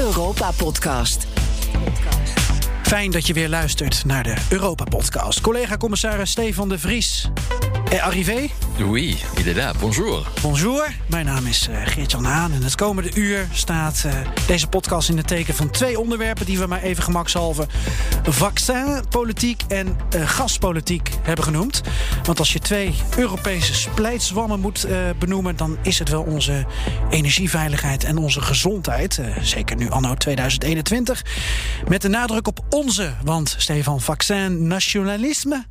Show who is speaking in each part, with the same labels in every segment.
Speaker 1: Europa-podcast.
Speaker 2: Fijn dat je weer luistert naar de Europa-podcast. Collega-commissaris Stefan de Vries. est arrivé?
Speaker 3: Oui, là. Bonjour.
Speaker 2: Bonjour, mijn naam is uh, Geert-Jan Haan. En het komende uur staat uh, deze podcast in het teken van twee onderwerpen... die we maar even gemakshalve vaccinpolitiek en uh, gaspolitiek hebben genoemd. Want als je twee Europese splijtswammen moet benoemen... dan is het wel onze energieveiligheid en onze gezondheid. zeker nu anno 2021. Met de nadruk op onze, want Stefan, vaccin nationalisme...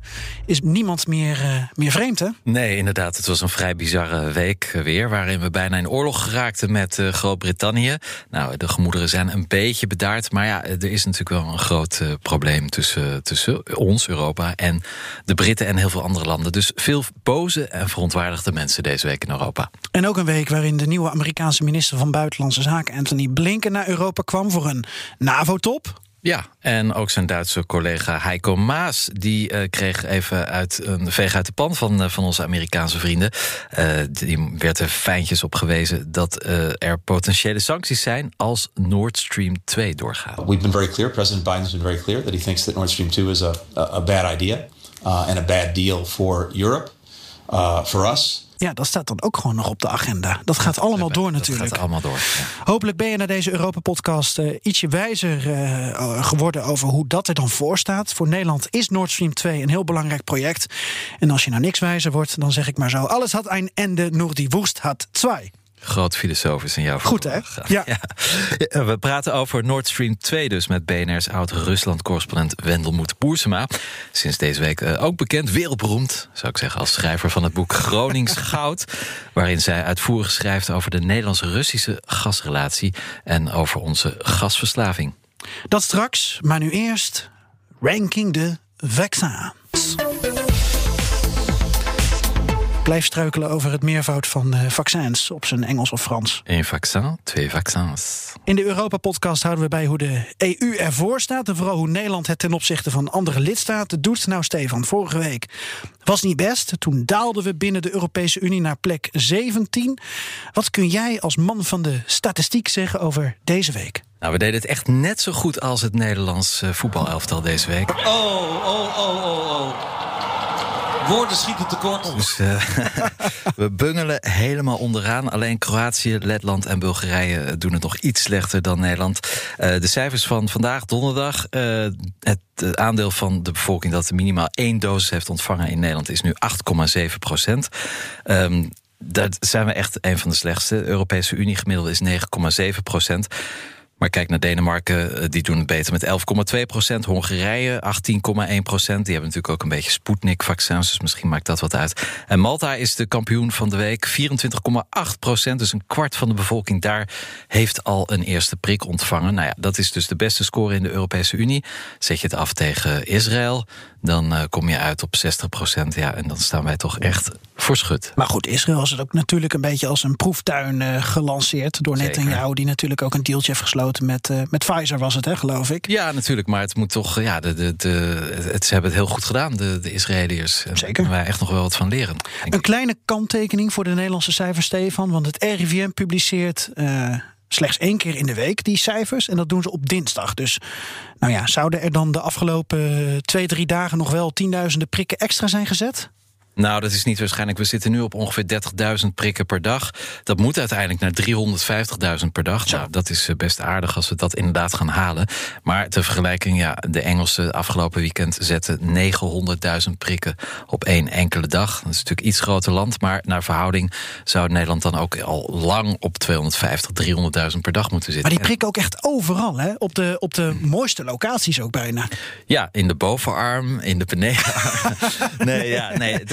Speaker 2: is niemand meer, meer vreemd, hè?
Speaker 3: Nee, inderdaad. Het was een vrij bizarre week weer... waarin we bijna in oorlog geraakten met uh, Groot-Brittannië. Nou, de gemoederen zijn een beetje bedaard... maar ja, er is natuurlijk wel een groot uh, probleem tussen, tussen ons, Europa... en de Britten en heel veel andere landen. Dus veel boze en verontwaardigde mensen deze week in Europa.
Speaker 2: En ook een week waarin de nieuwe Amerikaanse minister van Buitenlandse Zaken... Anthony Blinken naar Europa kwam voor een NAVO-top...
Speaker 3: Ja, en ook zijn Duitse collega Heiko Maas... die uh, kreeg even uit een veeg uit de pan van, uh, van onze Amerikaanse vrienden. Uh, die werd er fijntjes op gewezen dat er potentiële sancties zijn... als Nord Stream 2 doorgaat.
Speaker 4: We've been very clear, President Biden's been very clear... that he thinks that Nord Stream 2 is a, a bad idea... and a bad deal for Europe, for us...
Speaker 2: Ja, dat staat dan ook gewoon nog op de agenda. Dat gaat allemaal door natuurlijk.
Speaker 3: Dat gaat allemaal door. Ja.
Speaker 2: Hopelijk ben je na deze Europa-podcast uh, ietsje wijzer uh, geworden over hoe dat er dan voor staat. Voor Nederland is Nord Stream 2 een heel belangrijk project. En als je nou niks wijzer wordt, dan zeg ik maar zo: alles had een ende, nur die woest had twee.
Speaker 3: Groot filosoof in jouw
Speaker 2: Goed, hè?
Speaker 3: Ja. ja. We praten over Nord Stream 2 dus met BNR's oud-Rusland-correspondent Wendelmoed Boersema. Sinds deze week uh, ook bekend, wereldberoemd, zou ik zeggen... als schrijver van het boek Gronings Goud... waarin zij uitvoerig schrijft over de Nederlands-Russische gasrelatie... en over onze gasverslaving.
Speaker 2: Dat straks, maar nu eerst ranking de vaccins blijf struikelen over het meervoud van uh, vaccins op zijn Engels of Frans.
Speaker 3: Eén vaccin, twee vaccins.
Speaker 2: In de Europa-podcast houden we bij hoe de EU ervoor staat en vooral hoe Nederland het ten opzichte van andere lidstaten doet. Nou, Stefan, vorige week was niet best. Toen daalden we binnen de Europese Unie naar plek 17. Wat kun jij als man van de statistiek zeggen over deze week?
Speaker 3: Nou, we deden het echt net zo goed als het Nederlands uh, voetbalelftal deze week.
Speaker 5: Oh, oh, oh, oh, oh. Woorden schieten tekort.
Speaker 3: Dus uh, we bungelen helemaal onderaan. Alleen Kroatië, Letland en Bulgarije doen het nog iets slechter dan Nederland. Uh, de cijfers van vandaag, donderdag. Het, aandeel van de bevolking dat minimaal één dosis heeft ontvangen in Nederland is nu 8,7 procent. Um, daar zijn we echt een van de slechtste. De Europese Unie gemiddelde is 9,7 procent. Maar kijk naar Denemarken, die doen het beter met 11,2 procent. Hongarije 18,1 procent. Die hebben natuurlijk ook een beetje Sputnik-vaccins, dus misschien maakt dat wat uit. En Malta is de kampioen van de week, 24,8 procent. Dus een kwart van de bevolking daar heeft al een eerste prik ontvangen. Nou ja, dat is dus de beste score in de Europese Unie. Zet je het af tegen Israël, dan uh, kom je uit op 60 procent. Ja, en dan staan wij toch echt voor schut.
Speaker 2: Maar goed, Israël is het ook natuurlijk een beetje als een proeftuin uh, gelanceerd door Netanyahu, die natuurlijk ook een deeltje heeft gesloten met, uh, met Pfizer, was het, hè, geloof ik?
Speaker 3: Ja, natuurlijk, maar het moet toch, ja, de, de, de, het, ze hebben het heel goed gedaan, de, de Israëliërs.
Speaker 2: Zeker.
Speaker 3: En wij echt nog wel wat van leren.
Speaker 2: Een kleine kanttekening voor de Nederlandse cijfers, Stefan, want het RIVM publiceert slechts één keer in de week, die cijfers. En dat doen ze op dinsdag. Dus nou ja, zouden er dan de afgelopen twee, drie dagen nog wel tienduizenden prikken extra zijn gezet?
Speaker 3: Nou, dat is niet waarschijnlijk. We zitten nu op ongeveer 30.000 prikken per dag. Dat moet uiteindelijk naar 350.000 per dag. Nou, dat is best aardig als we dat inderdaad gaan halen. Maar ter vergelijking, ja, de Engelsen afgelopen weekend zetten 900.000 prikken op één enkele dag. Dat is natuurlijk iets groter land, maar naar verhouding zou Nederland dan ook al lang op 250, 300.000 per dag moeten zitten.
Speaker 2: Maar die prikken ook echt overal, hè? Op de, op de mooiste locaties ook bijna.
Speaker 3: Ja, in de bovenarm, in de benedenarm. nee, ja, nee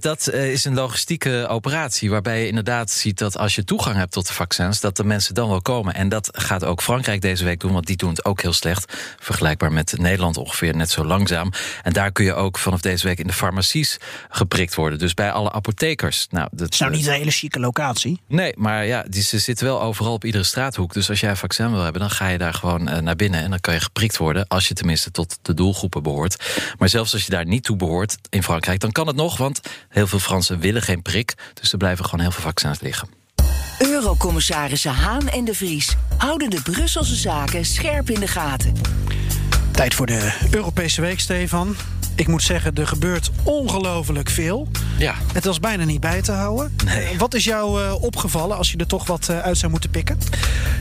Speaker 3: dat eh, is een logistieke operatie waarbij je inderdaad ziet dat als je toegang hebt tot de vaccins, dat de mensen dan wel komen. En dat gaat ook Frankrijk deze week doen, want die doen het ook heel slecht. Vergelijkbaar met Nederland ongeveer net zo langzaam. En daar kun je ook vanaf deze week in de farmacies geprikt worden. Dus bij alle apothekers. Nou,
Speaker 2: dat is nou niet een hele chique locatie.
Speaker 3: Nee, maar ja, die, ze zitten wel overal op iedere straathoek. Dus als jij een vaccin wil hebben, dan ga je daar gewoon uh, naar binnen en dan kan je geprikt worden. Als je tenminste tot de doelgroepen behoort. Maar zelfs als je daar niet toe behoort in Frankrijk, dan kan het nog. Want heel veel Fransen willen geen prik. Dus er blijven gewoon heel veel vaccins liggen.
Speaker 1: Eurocommissarissen Haan en de Vries houden de Brusselse zaken scherp in de gaten.
Speaker 2: Tijd voor de Europese week, Stefan. Ik moet zeggen, er gebeurt ongelooflijk veel.
Speaker 3: Ja.
Speaker 2: Het was bijna niet bij te houden.
Speaker 3: Nee.
Speaker 2: Wat is jou uh, opgevallen als je er toch wat uh, uit zou moeten pikken?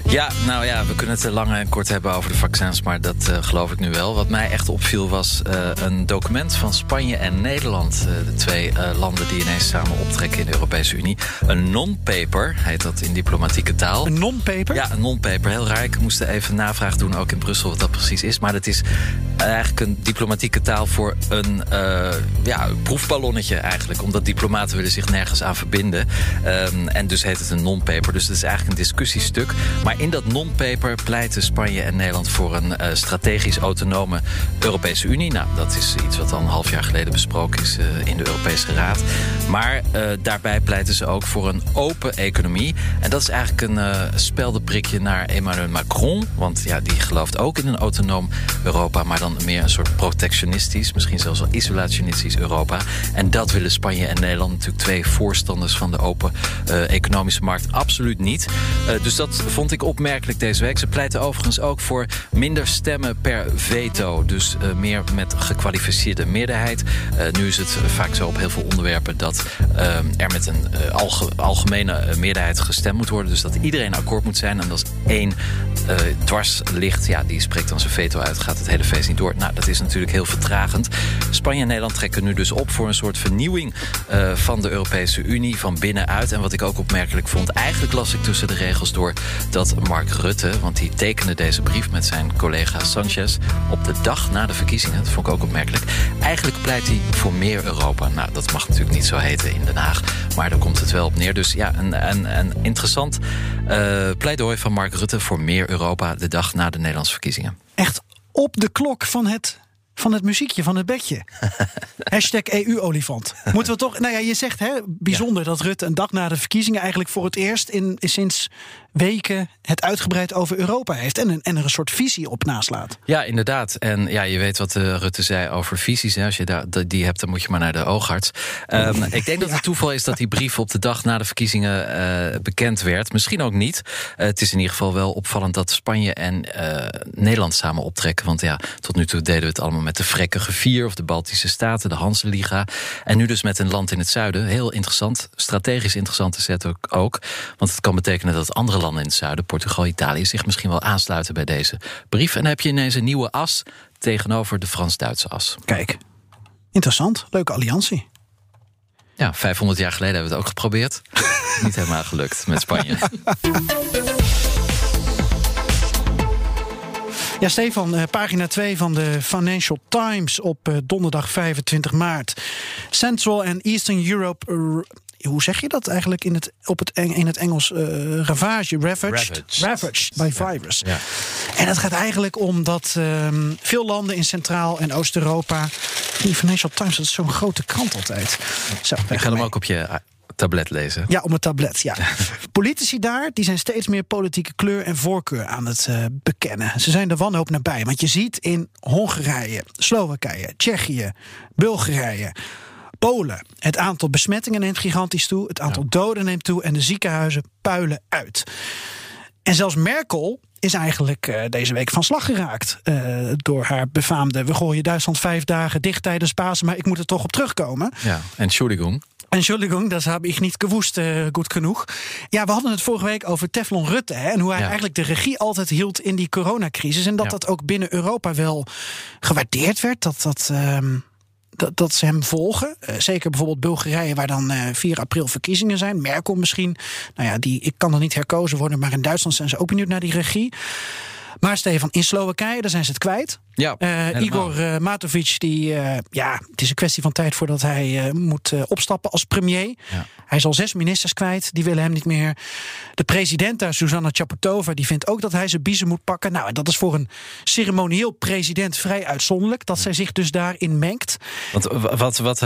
Speaker 3: Ja, nou ja, we kunnen het lang en kort hebben over de vaccins, maar dat uh, geloof ik nu wel. Wat mij echt opviel was een document van Spanje en Nederland. de twee landen die ineens samen optrekken in de Europese Unie. Een non-paper heet dat in diplomatieke taal.
Speaker 2: Een non-paper?
Speaker 3: Ja, een non-paper. Heel raar. Ik moest even navraag doen, ook in Brussel, wat dat precies is. Maar dat is eigenlijk een diplomatieke taal voor een uh, ja, proefballonnetje eigenlijk. Omdat diplomaten willen zich nergens aan verbinden. Um, en dus heet het een non-paper. Dus het is eigenlijk een discussiestuk. Maar in dat non-paper pleiten Spanje en Nederland voor een uh, strategisch autonome Europese Unie. Nou, dat is iets wat al een half jaar geleden besproken is uh, in de Europese Raad. Maar daarbij pleiten ze ook voor een open economie. En dat is eigenlijk een speldenprikje naar Emmanuel Macron. Want ja, die gelooft ook in een autonoom Europa. Maar dan meer een soort protectionistisch, misschien zelfs wel isolationistisch Europa. En dat willen Spanje en Nederland natuurlijk twee voorstanders van de open uh, economische markt absoluut niet. Uh, dus dat vond ik opmerkelijk deze week. Ze pleiten overigens ook voor minder stemmen per veto. Dus uh, meer met gekwalificeerde meerderheid. nu is het vaak zo op heel veel onderwerpen dat er met een alge algemene meerderheid gestemd moet worden. Dus dat iedereen akkoord moet zijn. En als één dwars ligt, ja, die spreekt dan zijn veto uit, gaat het hele feest niet door. Nou, dat is natuurlijk heel vertragend. Spanje en Nederland trekken nu dus op voor een soort vernieuwing uh, van de Europese Unie van binnenuit. En wat ik ook opmerkelijk vond, eigenlijk las ik tussen de regels door dat Mark Rutte, want die tekende deze brief met zijn collega Sanchez op de dag na de verkiezingen, dat vond ik ook opmerkelijk, eigenlijk pleit hij voor meer Europa. Nou, dat mag natuurlijk niet zo heten in Den Haag, maar daar komt het wel op neer. Dus ja, een, een, interessant uh, pleidooi van Mark Rutte voor meer Europa de dag na de Nederlandse verkiezingen.
Speaker 2: Echt op de klok van het van het muziekje, van het bedje. Hashtag EU-olifant. Moeten we toch. Nou ja, je zegt hè, bijzonder ja. dat Rutte een dag na de verkiezingen eigenlijk voor het eerst in, in sinds weken het uitgebreid over Europa heeft. En, een, en er een soort visie op naslaat.
Speaker 3: Ja, inderdaad. En ja, je weet wat uh, Rutte zei over visies. Hè. Als je daar, die hebt, dan moet je maar naar de oogarts. Um, ik denk dat het toeval is dat die brief op de dag na de verkiezingen uh, bekend werd. Misschien ook niet. Uh, het is in ieder geval wel opvallend dat Spanje en Nederland samen optrekken. Want ja, tot nu toe deden we het allemaal met de vrekkige vier of de Baltische Staten, de Hansenliga. En nu dus met een land in het zuiden. Heel interessant, strategisch interessante zet ook, ook. Want het kan betekenen dat andere landen in het zuiden, Portugal, Italië, zich misschien wel aansluiten bij deze brief. En dan heb je ineens een nieuwe as tegenover de Frans-Duitse as.
Speaker 2: Kijk, interessant. Leuke alliantie.
Speaker 3: Ja, 500 jaar geleden hebben we het ook geprobeerd. Niet helemaal gelukt met Spanje.
Speaker 2: Ja, Stefan, pagina 2 van de Financial Times op donderdag 25 maart. Central and Eastern Europe hoe zeg je dat eigenlijk in het, op het, in het Engels? Uh, ravage, ravaged, ravaged, by virus. Ja. En het gaat eigenlijk om dat um, veel landen in Centraal- en Oost-Europa. Die Financial Times, dat is zo'n grote krant altijd.
Speaker 3: Zo, Ik ga hem ook op je tablet lezen.
Speaker 2: Ja, op een tablet, ja. Politici daar die zijn steeds meer politieke kleur en voorkeur aan het uh, bekennen. Ze zijn de wanhoop nabij. Want je ziet in Hongarije, Slowakije, Tsjechië, Bulgarije... Polen. Het aantal besmettingen neemt gigantisch toe. Het aantal ja. doden neemt toe. En de ziekenhuizen puilen uit. En zelfs Merkel is eigenlijk uh, deze week van slag geraakt. Uh, door haar befaamde... we gooien Duitsland vijf dagen dicht tijdens Pasen... maar ik moet er toch op terugkomen.
Speaker 3: Ja, en Entschuldigung.
Speaker 2: Entschuldigung, dat heb ik niet gewoest uh, goed genoeg. Ja, we hadden het vorige week over Teflon Rutte. Hè, en hoe hij ja. eigenlijk de regie altijd hield in die coronacrisis. En dat ja. dat ook binnen Europa wel gewaardeerd werd. Dat dat... Um, dat, dat ze hem volgen. Uh, zeker bijvoorbeeld Bulgarije, waar dan uh, 4 april verkiezingen zijn. Merkel misschien. Nou ja, die, ik kan er niet herkozen worden, maar in Duitsland zijn ze ook benieuwd naar die regie. Maar Stefan, in Slowakije, daar zijn ze het kwijt.
Speaker 3: Ja,
Speaker 2: uh, Igor uh, Matovic, die, uh, ja, het is een kwestie van tijd voordat hij moet opstappen als premier. Ja. Hij is al zes ministers kwijt, die willen hem niet meer. De president daar, Susanna Chaputova, die vindt ook dat hij zijn biezen moet pakken. Nou, en dat is voor een ceremonieel president vrij uitzonderlijk, dat zij zich dus daarin mengt.
Speaker 3: Want wat, wat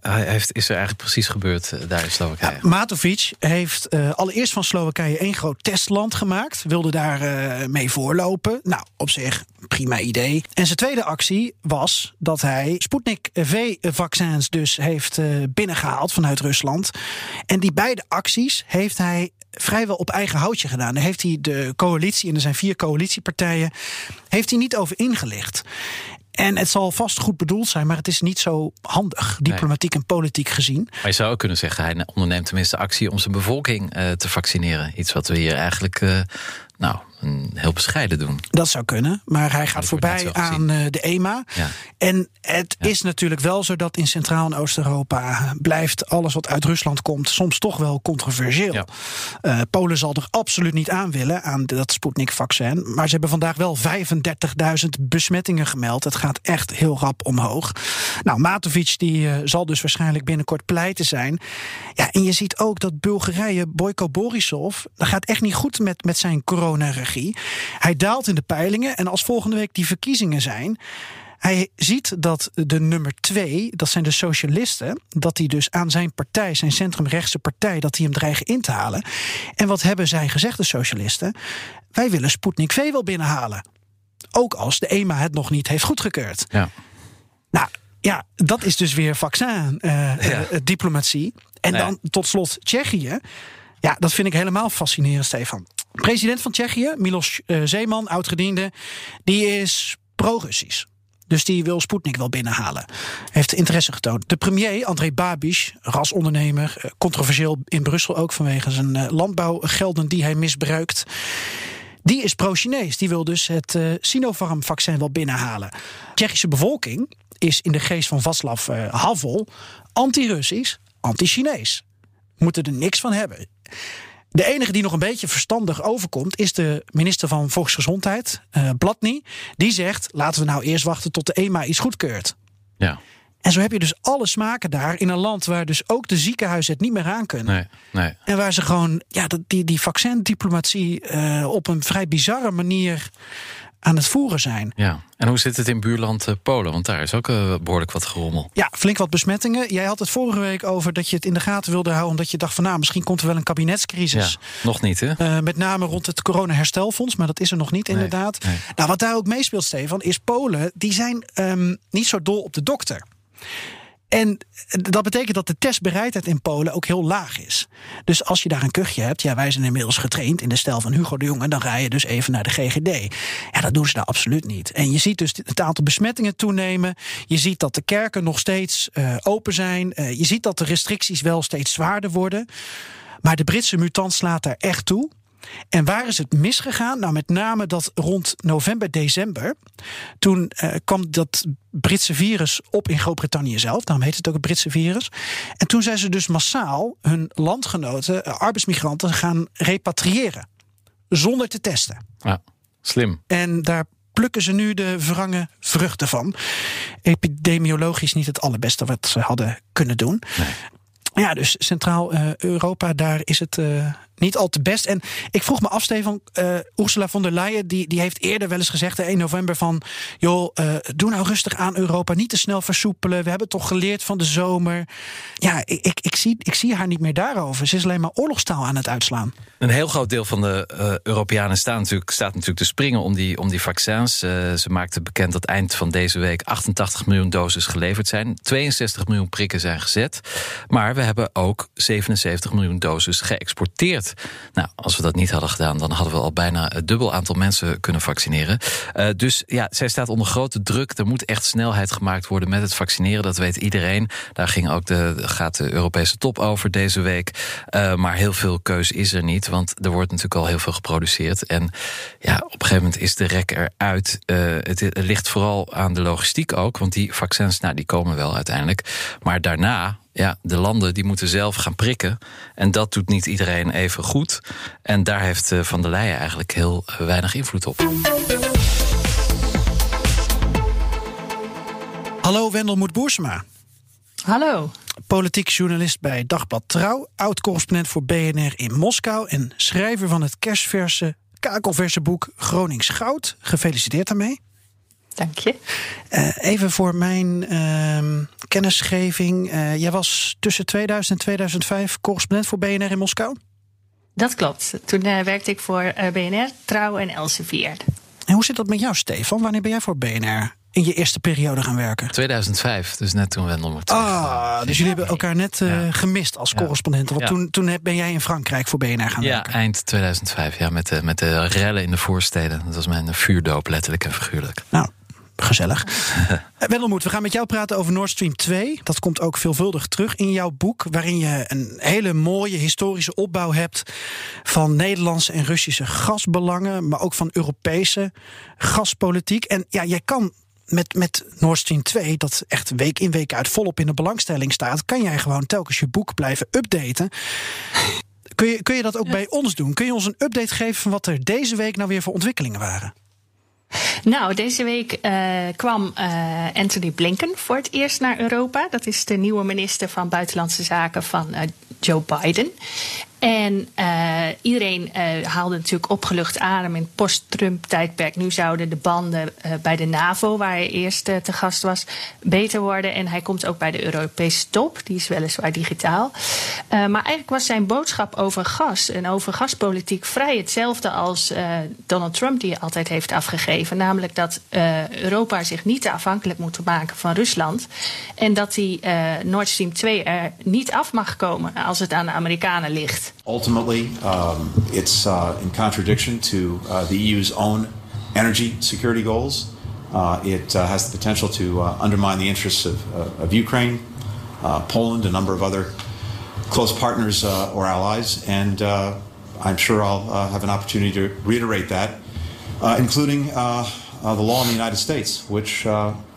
Speaker 3: heeft, is er eigenlijk precies gebeurd daar in Slowakije?
Speaker 2: Ja, Matovic heeft allereerst van Slowakije één groot testland gemaakt, wilde daar mee voorlopen. Nou, op zich prima idee. En zijn tweede actie was dat hij Sputnik V-vaccins dus heeft uh, binnengehaald vanuit Rusland. En die beide acties heeft hij vrijwel op eigen houtje gedaan. Daar heeft hij de coalitie, en er zijn vier coalitiepartijen, heeft hij niet over ingelicht. En het zal vast goed bedoeld zijn, maar het is niet zo handig, diplomatiek en politiek gezien.
Speaker 3: Maar je zou ook kunnen zeggen, hij onderneemt tenminste actie om zijn bevolking uh, te vaccineren. Iets wat we hier eigenlijk uh, nou, heel bescheiden doen.
Speaker 2: Dat zou kunnen, maar hij gaat voorbij aan uh, de EMA. Ja. En het ja. is natuurlijk wel zo dat in Centraal- en Oost-Europa blijft alles wat uit Rusland komt soms toch wel controversieel. Uh, Polen zal er absoluut niet aan willen aan dat Sputnik-vaccin, maar ze hebben vandaag wel 35.000 besmettingen gemeld. Het gaat echt heel rap omhoog. Nou, Matovic die uh, zal dus waarschijnlijk binnenkort pleiten zijn. Ja, en je ziet ook dat Bulgarije, Boyko Borisov, dat gaat echt niet goed met, met zijn coronaregie. Hij daalt in de peilingen en als volgende week die verkiezingen zijn. Hij ziet dat de nummer twee, dat zijn de socialisten, dat die dus aan zijn partij, zijn centrumrechtse partij, dat die hem dreigen in te halen. En wat hebben zij gezegd, de socialisten? Wij willen Sputnik V wel binnenhalen. Ook als de EMA het nog niet heeft goedgekeurd. Ja. Nou, ja, dat is dus weer vaccin-diplomatie. Uh, ja. En dan tot slot Tsjechië. Ja, dat vind ik helemaal fascinerend, Stefan. President van Tsjechië, Milos uh, Zeeman, oudgediende, die is pro-Russisch. Dus die wil Sputnik wel binnenhalen. Heeft interesse getoond. De premier, André Babiš, rasondernemer, eh, controversieel in Brussel ook vanwege zijn uh, landbouwgelden die hij misbruikt. Die is pro-Chinees. Die wil dus het Sinopharm-vaccin wel binnenhalen. De Tsjechische bevolking is in de geest van Václav Havel anti-Russisch, anti-Chinees. Moeten er niks van hebben. De enige die nog een beetje verstandig overkomt, is de minister van Volksgezondheid, uh, Blatny. Die zegt: laten we nou eerst wachten tot de EMA iets goedkeurt.
Speaker 3: Ja.
Speaker 2: En zo heb je dus alle smaken daar in een land waar dus ook de ziekenhuizen het niet meer aan kunnen.
Speaker 3: Nee, nee.
Speaker 2: En waar ze gewoon ja, die, die vaccindiplomatie uh, op een vrij bizarre manier aan het voeren zijn.
Speaker 3: Ja, en hoe zit het in buurland uh, Polen? Want daar is ook uh, behoorlijk wat gerommel.
Speaker 2: Ja, flink wat besmettingen. Jij had het vorige week over dat je het in de gaten wilde houden... omdat je dacht van nou, misschien komt er wel een kabinetscrisis.
Speaker 3: Ja, nog niet, hè?
Speaker 2: Uh, met name rond het corona-herstelfonds, maar dat is er nog niet, nee, inderdaad. Nee. Nou, wat daar ook meespeelt, Stefan, is Polen... die zijn um, niet zo dol op de dokter. En dat betekent dat de testbereidheid in Polen ook heel laag is. Dus als je daar een kuchje hebt, ja, wij zijn inmiddels getraind in de stijl van Hugo de Jonge, dan rij je dus even naar de GGD. Ja, dat doen ze daar absoluut niet. En je ziet dus het aantal besmettingen toenemen. Je ziet dat de kerken nog steeds uh, open zijn. Uh, je ziet dat de restricties wel steeds zwaarder worden. Maar de Britse mutant slaat daar echt toe. En waar is het misgegaan? Nou, met name dat rond november, december. Toen uh, kwam dat Britse virus op in Groot-Brittannië zelf. Daarom heet het ook het Britse virus. En toen zijn ze dus massaal hun landgenoten, uh, arbeidsmigranten, gaan repatriëren. Zonder te testen.
Speaker 3: Ja, slim.
Speaker 2: En daar plukken ze nu de verrangen vruchten van. Epidemiologisch niet het allerbeste wat ze hadden kunnen doen. Nee. Ja, dus Centraal-Europa, uh, daar is het uh, niet al te best. En ik vroeg me af, Stefan, uh, Ursula von der Leyen, die, die heeft eerder wel eens gezegd, 1 november, van joh, doe nou rustig aan Europa, niet te snel versoepelen. We hebben toch geleerd van de zomer. Ja, ik, ik, ik, zie, ik zie haar niet meer daarover. Ze is alleen maar oorlogstaal aan het uitslaan.
Speaker 3: Een heel groot deel van de uh, Europeanen staat natuurlijk, staat natuurlijk te springen om die, om die vaccins. Ze maakten bekend dat eind van deze week 88 miljoen doses geleverd zijn. 62 miljoen prikken zijn gezet. Maar we hebben ook 77 miljoen doses geëxporteerd. Nou, als we dat niet hadden gedaan, dan hadden we al bijna het dubbel aantal mensen kunnen vaccineren. Uh, dus ja, zij staat onder grote druk. Er moet echt snelheid gemaakt worden met het vaccineren. Dat weet iedereen. Daar ging ook de, gaat de Europese top over deze week. maar heel veel keus is er niet want er wordt natuurlijk al heel veel geproduceerd. En ja, op een gegeven moment is de rek eruit. Uh, het, het, ligt vooral aan de logistiek ook, want die vaccins, nou, die komen wel uiteindelijk. Maar daarna, ja, de landen die moeten zelf gaan prikken. En dat doet niet iedereen even goed. En daar heeft uh, Van der Leyen eigenlijk heel weinig invloed op.
Speaker 2: Hallo Wendel Moed-Boersema.
Speaker 6: Hallo.
Speaker 2: Politiek journalist bij Dagblad Trouw, oud-correspondent voor BNR in Moskou en schrijver van het kerstverse, kakelverse boek Gronings Goud. Gefeliciteerd daarmee.
Speaker 6: Dank je.
Speaker 2: Uh, even voor mijn uh, kennisgeving. Uh, jij was tussen 2000 en 2005 correspondent voor BNR in Moskou?
Speaker 6: Dat klopt. Toen uh, werkte ik voor BNR, Trouw en Elsevier.
Speaker 2: En hoe zit dat met jou, Stefan? Wanneer ben jij voor BNR in je eerste periode gaan werken?
Speaker 3: 2005, dus net toen Wendel mocht.
Speaker 2: Ah, dus jullie hebben elkaar net uh, gemist als correspondenten. Want toen, toen ben jij in Frankrijk voor BNR gaan werken.
Speaker 3: Ja, eind 2005. Ja, met de, met de rellen in de voorsteden. Dat was mijn vuurdoop, letterlijk en figuurlijk.
Speaker 2: Nou, gezellig. Wendelmoed, we gaan met jou praten over Nord Stream 2. Dat komt ook veelvuldig terug in jouw boek, waarin je een hele mooie historische opbouw hebt van Nederlandse en Russische gasbelangen, maar ook van Europese gaspolitiek. En ja, jij kan met, met Nord Stream 2, dat echt week in week uit volop in de belangstelling staat, kan jij gewoon telkens je boek blijven updaten. Kun je, kun je dat ook bij ons doen? Kun je ons een update geven van wat er deze week nou weer voor ontwikkelingen waren?
Speaker 6: Nou, deze week uh, kwam uh, Anthony Blinken voor het eerst naar Europa. Dat is de nieuwe minister van Buitenlandse Zaken van uh, Joe Biden. En uh, iedereen uh, haalde natuurlijk opgelucht adem in het post-Trump-tijdperk. Nu zouden de banden uh, bij de NAVO, waar hij eerst te gast was, beter worden. En hij komt ook bij de Europese top. Die is weliswaar digitaal. maar eigenlijk was zijn boodschap over gas en over gaspolitiek vrij hetzelfde als Donald Trump die altijd heeft afgegeven. Namelijk dat Europa zich niet te afhankelijk moet maken van Rusland. En dat die Nord Stream 2 er niet af mag komen als het aan de Amerikanen ligt.
Speaker 4: Ultimately, um, it's uh, in contradiction to uh, the EU's own energy security goals. Uh, it uh, has the potential to uh, undermine the interests of, of Ukraine, Poland, a number of other close partners or allies, and I'm sure I'll have an opportunity to reiterate that, including the law in the United States, which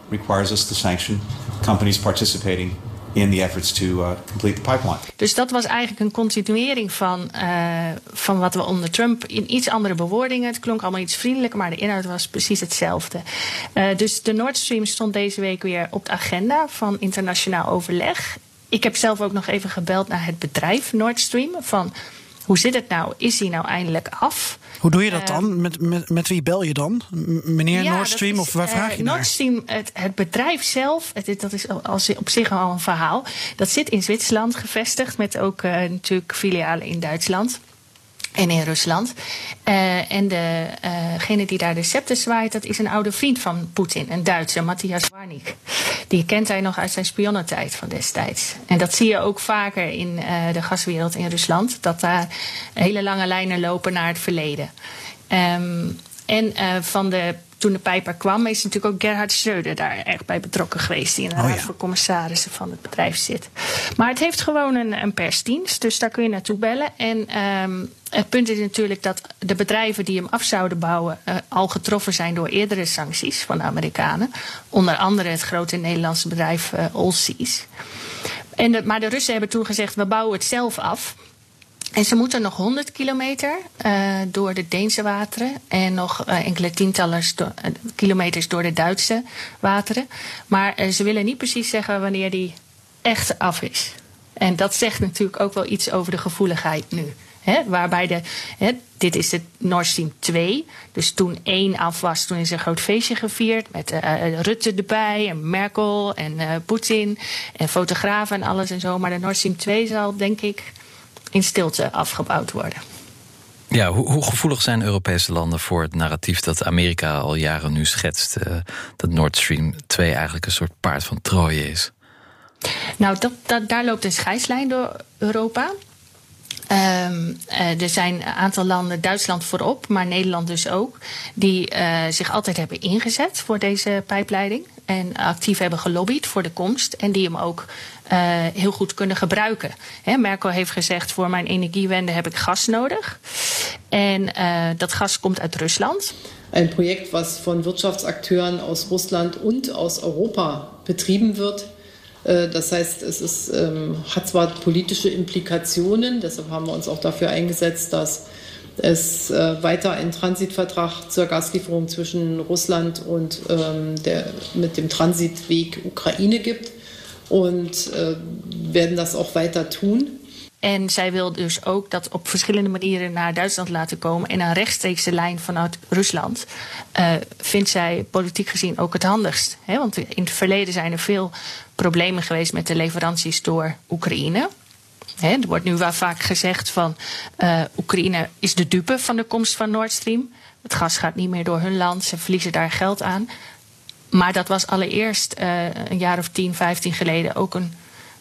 Speaker 4: requires us to sanction companies participating in the efforts to uh, complete the pipeline.
Speaker 6: Dus dat was eigenlijk een continuering van, uh, van wat we onder Trump in iets andere bewoordingen. Het klonk allemaal iets vriendelijker, maar de inhoud was precies hetzelfde. Uh, dus de Nord Stream stond deze week weer op de agenda van internationaal overleg. Ik heb zelf ook nog even gebeld naar het bedrijf Nord Stream. Van hoe zit het nou? Is hij nou eindelijk af?
Speaker 2: Hoe doe je dat dan? Ehm, met, met, met wie bel je dan? Meneer ja, Nord Stream of waar vraag je uh,
Speaker 6: naar? Nord Stream, het, het bedrijf zelf, het, dat is als, op zich al een verhaal. Dat zit in Zwitserland gevestigd, met ook uh, natuurlijk filialen in Duitsland en in Rusland. Uh, en degene uh die daar de scepter zwaait, dat is een oude vriend van Poetin, een Duitser, Matthias Warnik. Die kent hij nog uit zijn spionnentijd van destijds. En dat zie je ook vaker in uh, de gaswereld in Rusland, dat daar hele lange lijnen lopen naar het verleden. Um, en van de toen de pijper kwam, is natuurlijk ook Gerhard Schreuder daar erg bij betrokken geweest. Die in de oh, raad ja. voor commissarissen van het bedrijf zit. Maar het heeft gewoon een, een persdienst, dus daar kun je naartoe bellen. En um, het punt is natuurlijk dat de bedrijven die hem af zouden bouwen uh, al getroffen zijn door eerdere sancties van de Amerikanen. Onder andere het grote Nederlandse bedrijf uh, Allseas. En de, maar de Russen hebben toen gezegd: we bouwen het zelf af. En ze moeten nog 100 kilometer uh, door de Deense wateren en nog uh, enkele tientallen uh, kilometers door de Duitse wateren. Maar ze willen niet precies zeggen wanneer die echt af is. En dat zegt natuurlijk ook wel iets over de gevoeligheid nu. He, waarbij de, dit is de Nord Stream 2. Dus toen één af was, toen is een groot feestje gevierd. Met Rutte erbij en Merkel en Poetin en fotografen en alles en zo. Maar de Nord Stream 2 zal, denk ik, in stilte afgebouwd worden.
Speaker 3: Ja, hoe, hoe, gevoelig zijn Europese landen voor het narratief dat Amerika al jaren nu schetst? Uh, dat Nord Stream 2 eigenlijk een soort paard van Troje is?
Speaker 6: Nou, dat, dat, daar loopt een scheidslijn door Europa. Um, uh, er zijn een aantal landen, Duitsland voorop, maar Nederland dus ook, die uh, zich altijd hebben ingezet voor deze pijpleiding. En actief hebben gelobbyd voor de komst. En die hem ook uh, heel goed kunnen gebruiken. He, Merkel heeft gezegd: voor mijn energiewende heb ik gas nodig. En dat gas komt uit Rusland.
Speaker 7: Een project was van Wirtschaftsakteuren aus Russland und aus Europa betrieben wird. Äh, das heißt, es ist, ähm, hat zwar politische Implikationen, deshalb haben wir uns auch dafür eingesetzt, dass es äh, weiter einen Transitvertrag zur Gaslieferung zwischen Russland und ähm, der, mit dem Transitweg Ukraine gibt und äh, werden das auch weiter tun.
Speaker 6: En zij wil dus ook dat op verschillende manieren naar Duitsland laten komen. En een rechtstreekse lijn vanuit Rusland uh, vindt zij politiek gezien ook het handigst. He, want in het verleden zijn er veel problemen geweest met de leveranties door Oekraïne. He, er wordt nu wel vaak gezegd van uh, Oekraïne is de dupe van de komst van Nord Stream. Het gas gaat niet meer door hun land, ze verliezen daar geld aan. maar dat was allereerst een jaar of 10, 15 geleden ook een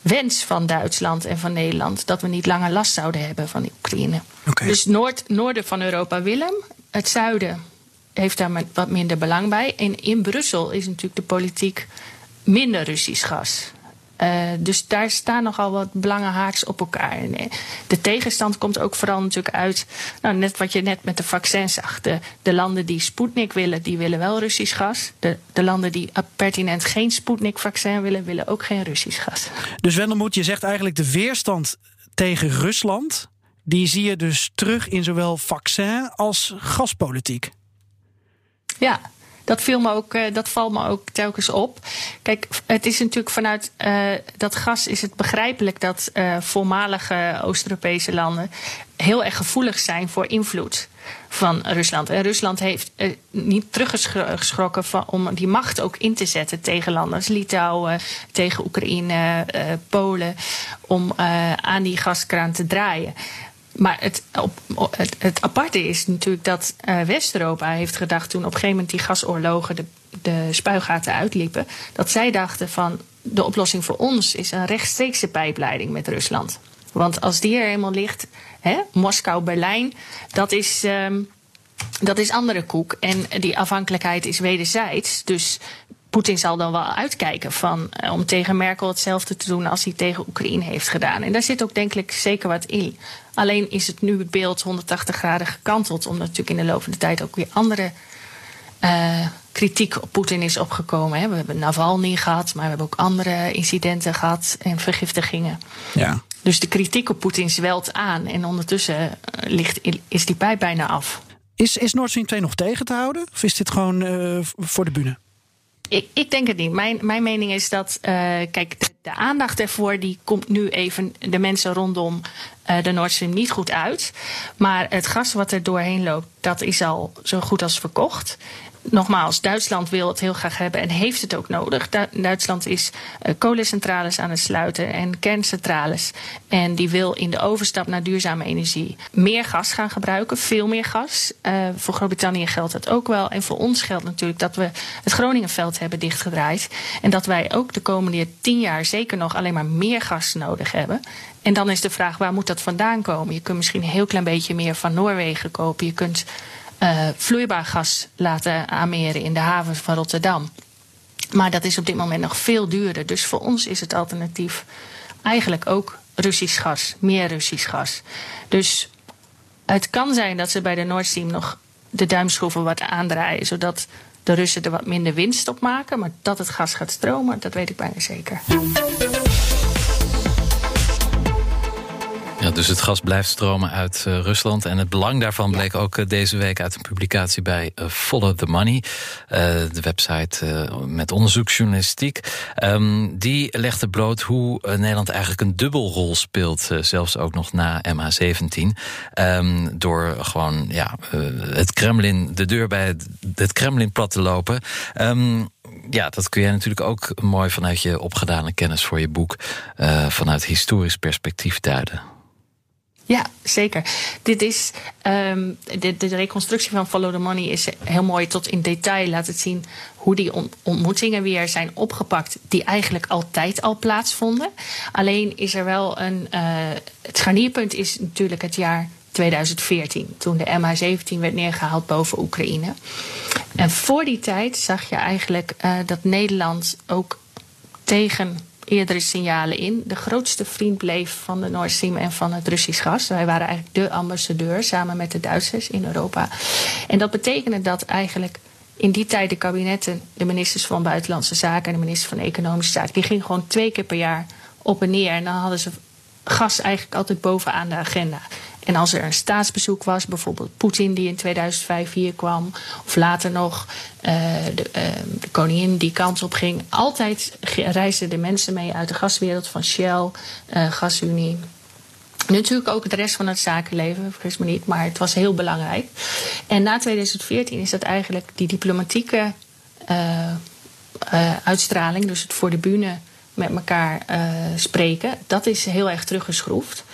Speaker 6: wens van Duitsland en van Nederland dat we niet langer last zouden hebben van Oekraïne.
Speaker 2: Okay.
Speaker 6: Dus noord, noorden van Europa Willem, het zuiden heeft daar wat minder belang bij. En in Brussel is natuurlijk de politiek minder Russisch gas. Uh, dus daar staan nogal wat belangen haaks op elkaar. En eh, de tegenstand komt ook vooral natuurlijk uit, nou, net wat je net met de vaccins zag. De, de landen die Sputnik willen, die willen wel Russisch gas. De, de landen die pertinent geen Sputnik-vaccin willen, willen ook geen Russisch gas.
Speaker 2: Dus Wendelmoed, je zegt eigenlijk de weerstand tegen Rusland, die zie je dus terug in zowel vaccin als gaspolitiek.
Speaker 6: Ja, dat, ook, uh, dat valt me ook telkens op. Kijk, het is natuurlijk vanuit uh, dat gas is het begrijpelijk dat uh, voormalige Oost-Europese landen heel erg gevoelig zijn voor invloed van Rusland. En Rusland heeft niet teruggeschrokken van, om die macht ook in te zetten tegen landen als Litouwen, tegen Oekraïne, Polen, om aan die gaskraan te draaien. Maar het, op, het, het, aparte is natuurlijk dat uh, West-Europa heeft gedacht toen op een gegeven moment die gasoorlogen de, de spuigaten uitliepen, dat zij dachten van de oplossing voor ons is een rechtstreekse pijpleiding met Rusland. Want als die er eenmaal ligt, Moskou, Berlijn, dat is, um, dat is andere koek. En die afhankelijkheid is wederzijds. Dus Poetin zal dan wel uitkijken van, uh, om tegen Merkel hetzelfde te doen als hij tegen Oekraïne heeft gedaan. En daar zit ook denk ik zeker wat in. Alleen is het nu het beeld 180 graden gekanteld, omdat natuurlijk in de loop van de tijd ook weer andere uh, kritiek op Poetin is opgekomen. Hè. We hebben Navalny gehad, maar we hebben ook andere incidenten gehad en vergiftigingen.
Speaker 2: Ja.
Speaker 6: Dus de kritiek op Poetin zwelt aan en ondertussen uh, ligt, is die pijp bijna af.
Speaker 2: Is, is Nord Stream 2 nog tegen te houden? Of is dit gewoon uh, voor de bühne?
Speaker 6: Ik, ik, denk het niet. Mijn, mijn mening is dat, uh, kijk, de, aandacht ervoor die komt nu even de mensen rondom uh, de Nord Stream niet goed uit. Maar het gas wat er doorheen loopt, dat is al zo goed als verkocht nogmaals, Duitsland wil het heel graag hebben en heeft het ook nodig. Du Duitsland is uh, kolencentrales aan het sluiten en kerncentrales. En die wil in de overstap naar duurzame energie meer gas gaan gebruiken, veel meer gas. Uh, voor Groot-Brittannië geldt dat ook wel. En voor ons geldt natuurlijk dat we het Groningenveld hebben dichtgedraaid. En dat wij ook de komende tien jaar zeker nog alleen maar meer gas nodig hebben. En dan is de vraag, waar moet dat vandaan komen? Je kunt misschien een heel klein beetje meer van Noorwegen kopen. Je kunt uh, vloeibaar gas laten aanmeren in de haven van Rotterdam. Maar dat is op dit moment nog veel duurder. Dus voor ons is het alternatief eigenlijk ook Russisch gas, meer Russisch gas. Dus het kan zijn dat ze bij de Nord Stream nog de duimschroeven wat aandraaien, zodat de Russen er wat minder winst op maken. Maar dat het gas gaat stromen, dat weet ik bijna zeker.
Speaker 3: Ja, dus het gas blijft stromen uit uh, Rusland. En het belang daarvan bleek ook uh, deze week uit een publicatie bij uh, Follow the Money. de website met onderzoeksjournalistiek. Um, die legde bloot hoe Nederland eigenlijk een dubbelrol speelt. zelfs ook nog na MH17. Um, door gewoon ja, het Kremlin, de deur bij het, het Kremlin plat te lopen. Um, ja, dat kun jij natuurlijk ook mooi vanuit je opgedane kennis voor je boek... vanuit historisch perspectief duiden.
Speaker 6: Ja, zeker. Dit is, um, de, de, reconstructie van Follow the Money is heel mooi tot in detail. Laat het zien hoe die ontmoetingen weer zijn opgepakt, die eigenlijk altijd al plaatsvonden. Alleen is er wel een. Uh, het scharnierpunt is natuurlijk het jaar 2014, toen de MH17 werd neergehaald boven Oekraïne. En voor die tijd zag je eigenlijk uh, dat Nederland ook tegen eerdere signalen in. De grootste vriend bleef van de Nord Stream en van het Russisch gas. Wij waren eigenlijk de ambassadeur samen met de Duitsers in Europa. En dat betekende dat eigenlijk in die tijd de kabinetten, de ministers van Buitenlandse Zaken en de minister van Economische Zaken, die gingen gewoon twee keer per jaar op en neer. En dan hadden ze gas eigenlijk altijd bovenaan de agenda. En als er een staatsbezoek was, bijvoorbeeld Poetin die in 2005 hier kwam, of later nog de, uh, de, koningin die kant op ging, altijd reisden de mensen mee uit de gaswereld van Shell, uh, Gasunie. Natuurlijk ook de rest van het zakenleven, vergis me niet, maar het was heel belangrijk. En na 2014 is dat eigenlijk die diplomatieke uitstraling, dus het voor de bühne met elkaar spreken, dat is heel erg teruggeschroefd.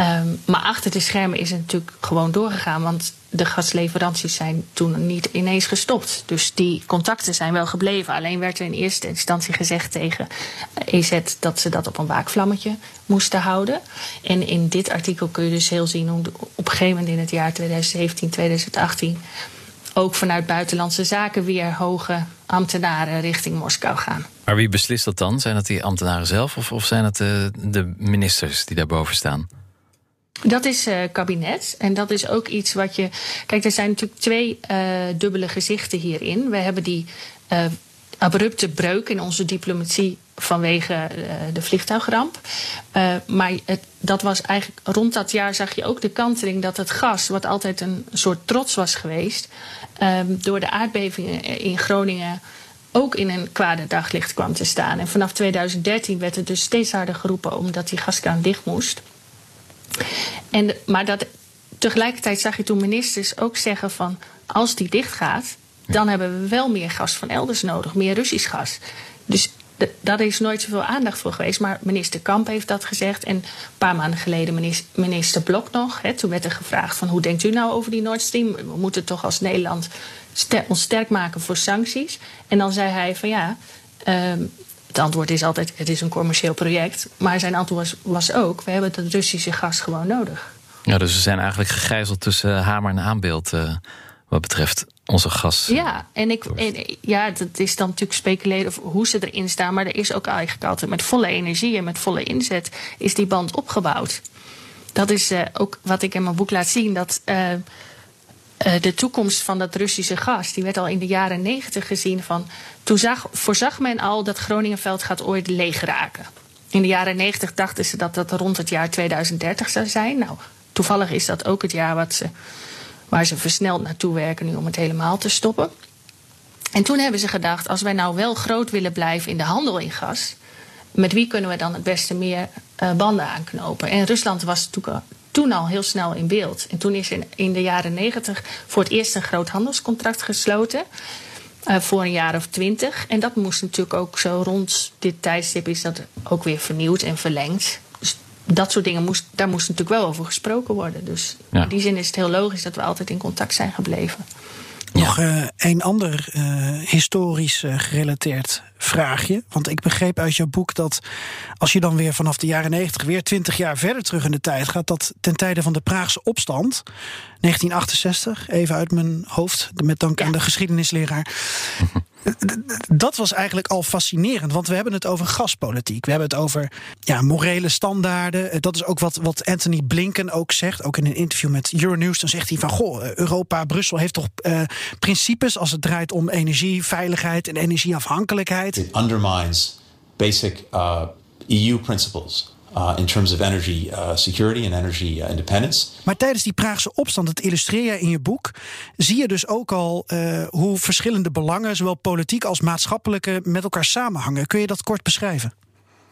Speaker 6: Ehm, maar achter de schermen is het natuurlijk gewoon doorgegaan. Want de gasleveranties zijn toen niet ineens gestopt. Dus die contacten zijn wel gebleven. Alleen werd er in eerste instantie gezegd tegen EZ dat ze dat op een waakvlammetje moesten houden. En in dit artikel kun je dus heel zien hoe op een gegeven moment in het jaar 2017, 2018 ook vanuit buitenlandse zaken weer hoge ambtenaren richting Moskou gaan.
Speaker 3: Maar wie beslist dat dan? Zijn het die ambtenaren zelf of, of zijn het de, de ministers die daarboven staan?
Speaker 6: Dat is uh, kabinet. En dat is ook iets wat je. Kijk, er zijn natuurlijk twee uh, dubbele gezichten hierin. We hebben die uh, abrupte breuk in onze diplomatie vanwege de vliegtuigramp. maar het, dat was eigenlijk. Rond dat jaar zag je ook de kantering dat het gas, wat altijd een soort trots was geweest. door de aardbevingen in Groningen ook in een kwade daglicht kwam te staan. En vanaf 2013 werd het dus steeds harder geroepen omdat die gaskraan dicht moest. En, maar dat, tegelijkertijd zag je toen ministers ook zeggen van als die dicht gaat, dan hebben we wel meer gas van elders nodig, meer Russisch gas. Dus daar is nooit zoveel aandacht voor geweest. Maar minister Kamp heeft dat gezegd. En een paar maanden geleden minister, Blok nog. Hè, toen werd er gevraagd van hoe denkt u nou over die Nord Stream? We moeten toch als Nederland ons sterk maken voor sancties. En dan zei hij van ja, ehm, het antwoord is altijd: het is een commercieel project. Maar zijn antwoord was, was ook: we hebben het Russische gas gewoon nodig.
Speaker 3: Ja, dus we zijn eigenlijk gegijzeld tussen hamer en aanbeeld. Uh, wat betreft onze gas.
Speaker 6: Ja, en, ik, en, ja, dat is dan natuurlijk speculeren of hoe ze erin staan. Maar er is ook eigenlijk altijd met volle energie en met volle inzet is die band opgebouwd. Dat is uh, ook wat ik in mijn boek laat zien. Dat uh, de toekomst van dat Russische gas, die werd al in de jaren negentig gezien van. Toen zag, voorzag men al dat Groningenveld gaat ooit leeg raken. In de jaren negentig dachten ze dat dat rond het jaar 2030 zou zijn. Nou, toevallig is dat ook het jaar wat ze, waar ze versneld naartoe werken nu om het helemaal te stoppen. En toen hebben ze gedacht, als wij nou wel groot willen blijven in de handel in gas, met wie kunnen we dan het beste meer uh, banden aanknopen? En Rusland was toen al heel snel in beeld. En toen is in, in de jaren negentig voor het eerst een groot handelscontract gesloten. Uh, voor een jaar of twintig. En dat moest natuurlijk ook zo rond dit tijdstip is dat ook weer vernieuwd en verlengd. Dus dat soort dingen moest, daar moest natuurlijk wel over gesproken worden. Dus in die zin is het heel logisch dat we altijd in contact zijn gebleven.
Speaker 2: Nog uh, een ander uh, historisch uh, gerelateerd vraagje. Want ik begreep uit jouw boek dat als je dan weer vanaf de jaren 90 weer 20 jaar verder terug in de tijd gaat, dat ten tijde van de Praagse opstand, 1968, even uit mijn hoofd, met dank aan de geschiedenisleraar. Dat was eigenlijk al fascinerend, want we hebben het over gaspolitiek. We hebben het over ja, morele standaarden. Dat is ook wat, wat Anthony Blinken ook zegt. Ook in een interview met Euronews. Dan zegt hij van, goh, Europa, Brussel heeft toch uh, principes als het draait om energie, veiligheid en energieafhankelijkheid.
Speaker 4: It undermines basic uh, EU principles. Uh, in terms of energy uh, security and energy uh, independence.
Speaker 2: Maar tijdens die Praagse opstand, dat illustreer je in je boek, zie je dus ook al uh, hoe verschillende belangen, zowel politiek als maatschappelijke, met elkaar samenhangen. Kun je dat kort beschrijven?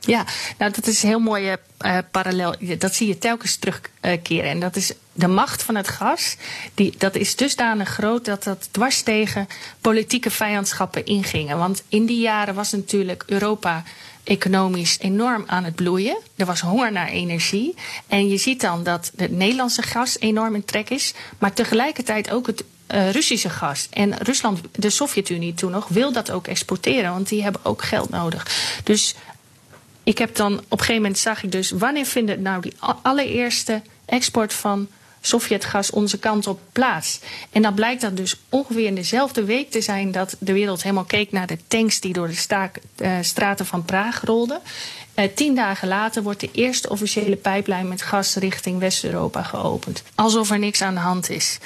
Speaker 6: Ja, nou dat is een heel mooie uh, parallel. Dat zie je telkens terugkeren. en dat is de macht van het gas. Die, dat is dusdanig groot dat dat dwars tegen politieke vijandschappen ingingen. Want in die jaren was natuurlijk Europa economisch enorm aan het bloeien. Er was honger naar energie. En je ziet dan dat het Nederlandse gas enorm in trek is. Maar tegelijkertijd ook het uh, Russische gas. En Rusland, de Sovjet-Unie toen nog, wil dat ook exporteren. Want die hebben ook geld nodig. Dus ik heb dan op een gegeven moment zag ik dus wanneer vindt het nou die allereerste export van Sovjetgas onze kant op plaats. En dan blijkt dat dus ongeveer in dezelfde week te zijn dat de wereld helemaal keek naar de tanks die door de uh, straten van Praag rolden. Uh, tien dagen later wordt de eerste officiële pijplijn met gas richting West-Europa geopend. Alsof er niks aan de hand is.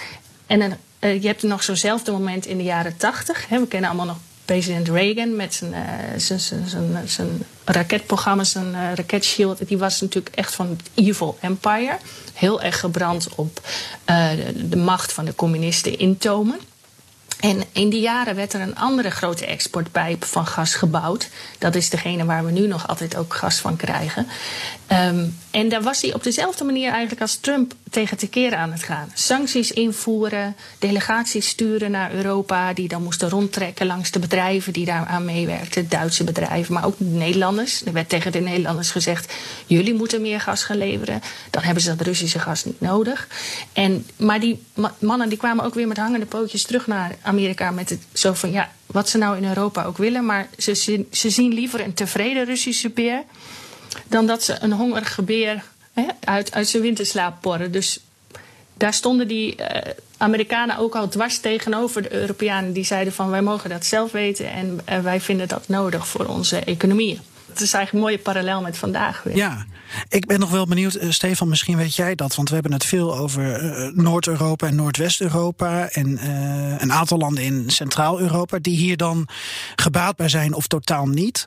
Speaker 6: En uh, je hebt nog zo'nzelfde moment in de jaren tachtig. We kennen allemaal nog president Reagan met zijn, uh, zijn, zijn, zijn, zijn raketprogramma, zijn uh, raketshield. Die was natuurlijk echt van het evil empire. Heel erg gebrand op de, de, macht van de communisten intomen. En in die jaren werd er een andere grote exportpijp van gas gebouwd. Dat is degene waar we nu nog altijd ook gas van krijgen. Um, En daar was hij op dezelfde manier eigenlijk als Trump tegen te keren aan het gaan. Sancties invoeren, delegaties sturen naar Europa, die dan moesten rondtrekken langs de bedrijven die daar aan meewerkten, Duitse bedrijven, maar ook de Nederlanders. Er werd tegen de Nederlanders gezegd: jullie moeten meer gas gaan leveren. Dan hebben ze dat Russische gas niet nodig. En, maar die mannen die kwamen ook weer met hangende pootjes terug naar Amerika met het zo van ja, wat ze nou in Europa ook willen, maar ze, ze zien liever een tevreden Russische beer dan dat ze een hongerige beer hè, uit, uit zijn winterslaap porren. Dus daar stonden die uh, Amerikanen ook al dwars tegenover de Europeanen. Die zeiden van wij mogen dat zelf weten en wij vinden dat nodig voor onze economie. Het is eigenlijk een mooie parallel met vandaag weer.
Speaker 2: Ja, ik ben nog wel benieuwd, uh, Stefan, misschien weet jij dat. Want we hebben het veel over uh, Noord-Europa en Noordwest-Europa. En uh, een aantal landen in Centraal-Europa die hier dan gebaat bij zijn of totaal niet.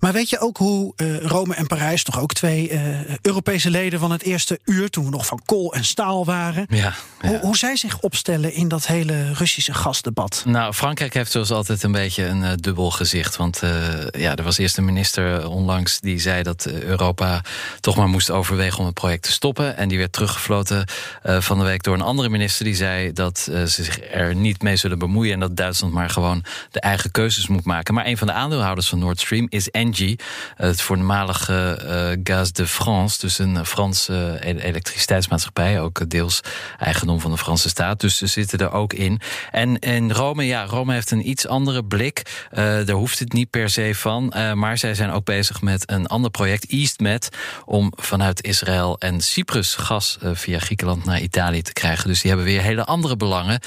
Speaker 2: Maar weet je ook hoe Rome en Parijs, toch ook twee Europese leden van het eerste uur, toen we nog van kool en staal waren,
Speaker 3: ja, ja.
Speaker 2: Hoe, hoe, zij zich opstellen in dat hele Russische gasdebat?
Speaker 3: Nou, Frankrijk heeft zoals altijd een beetje een dubbel gezicht. Want ja, er was eerst een minister onlangs die zei dat Europa toch maar moest overwegen om het project te stoppen. En die werd teruggefloten van de week door een andere minister die zei dat ze zich er niet mee zullen bemoeien en dat Duitsland maar gewoon de eigen keuzes moet maken. Maar een van de aandeelhouders van Nord Stream is Engie, het voormalige Gaz de France, dus een Franse elektriciteitsmaatschappij, ook deels eigendom van de Franse staat. Dus ze zitten er ook in. En in Rome, ja, Rome heeft een iets andere blik. Daar hoeft het niet per se van. Maar zij zijn ook bezig met een ander project, EastMed, om vanuit Israël en Cyprus gas via Griekenland naar Italië te krijgen. Dus die hebben weer hele andere belangen.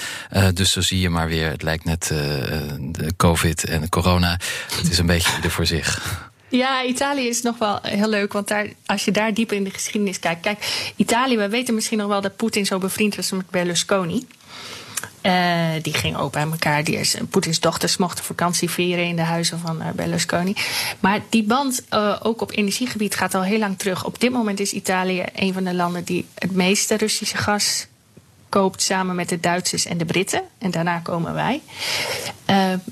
Speaker 3: dus zo zie je maar weer, het lijkt net de COVID en corona. Het is een beetje ieder voor zich.
Speaker 6: Ja, Italië is nog wel heel leuk. Want daar, als je daar dieper in de geschiedenis kijkt. Kijk, Italië, we weten misschien nog wel dat Poetin zo bevriend was met Berlusconi. Uh, die ging ook bij elkaar. Die is, Poetins dochters mochten vakantie vieren in de huizen van uh, Berlusconi. Maar die band, uh, ook op energiegebied, gaat al heel lang terug. Op dit moment is Italië een van de landen die het meeste Russische gas koopt samen met de Duitsers en de Britten. En daarna komen wij.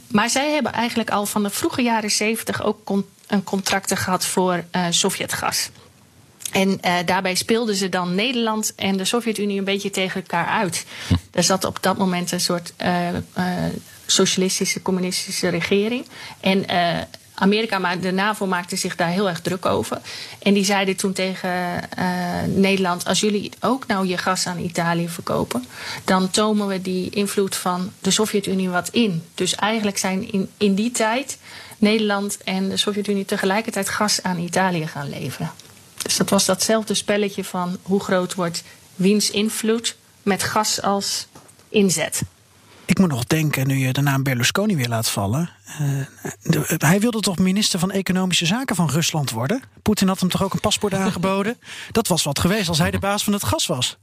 Speaker 6: Maar zij hebben eigenlijk al van de vroege jaren zeventig ook een contracten gehad voor Sovjetgas. En uh, daarbij speelden ze dan Nederland en de Sovjet-Unie een beetje tegen elkaar uit. Hm. Er zat op dat moment een soort socialistische, communistische regering. En Amerika, maar de NAVO maakte zich daar heel erg druk over. En die zeiden toen tegen Nederland: als jullie ook nou je gas aan Italië verkopen, dan tomen we die invloed van de Sovjet-Unie wat in. Dus eigenlijk zijn in, in die tijd Nederland en de Sovjet-Unie tegelijkertijd gas aan Italië gaan leveren. Dus dat was datzelfde spelletje van hoe groot wordt wiens invloed met gas als inzet.
Speaker 2: Ik moet nog denken, nu je de naam Berlusconi weer laat vallen. Uh, de, hij wilde toch minister van Economische Zaken van Rusland worden? Poetin had hem toch ook een paspoort aangeboden? Dat was wat geweest als hij de baas van het gas was.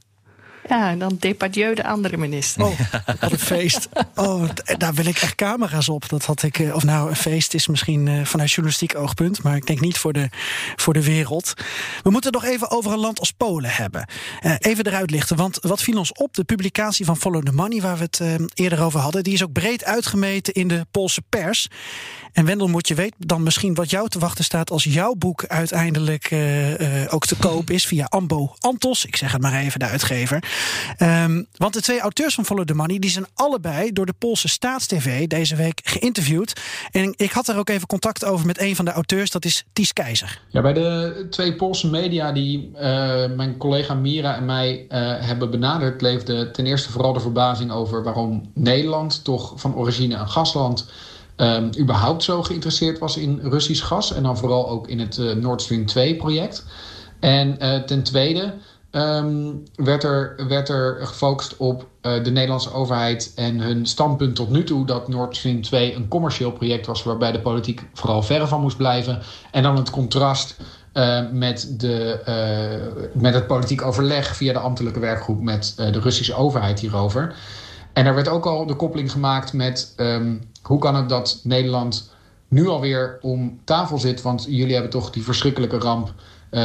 Speaker 6: Ja, en dan Depardieu de andere minister.
Speaker 2: Oh, wat een feest. Oh, daar wil ik echt camera's op. Dat had ik, of nou, een feest is misschien uh, vanuit journalistiek oogpunt, maar ik denk niet voor de, voor de wereld. We moeten het nog even over een land als Polen hebben. Uh, even eruit lichten, want wat viel ons op? De publicatie van Follow the Money, waar we het eerder over hadden, die is ook breed uitgemeten in de Poolse pers. En Wendel, moet je weten dan misschien wat jou te wachten staat als jouw boek uiteindelijk ook te koop is via Ambo Antos. Ik zeg het maar even, de uitgever. Um, want de twee auteurs van Follow the Money die zijn allebei door de Poolse Staatstv deze week geïnterviewd. En ik had er ook even contact over met een van de auteurs, dat is Ties Keizer.
Speaker 8: Ja, bij de twee Poolse media die uh, mijn collega Mira en mij uh, hebben benaderd, leefde ten eerste vooral de verbazing over waarom Nederland, toch van origine een gasland, um, überhaupt zo geïnteresseerd was in Russisch gas. En dan vooral ook in het uh, Nord Stream 2 project. En ten tweede um, werd, er, werd er gefocust op uh, de Nederlandse overheid en hun standpunt tot nu toe dat Nord Stream 2 een commercieel project was waarbij de politiek vooral verre van moest blijven. En dan het contrast uh, met, de, uh, met het politiek overleg via de ambtelijke werkgroep met de Russische overheid hierover. En er werd ook al de koppeling gemaakt met um, hoe kan het dat Nederland nu alweer om tafel zit, want jullie hebben toch die verschrikkelijke ramp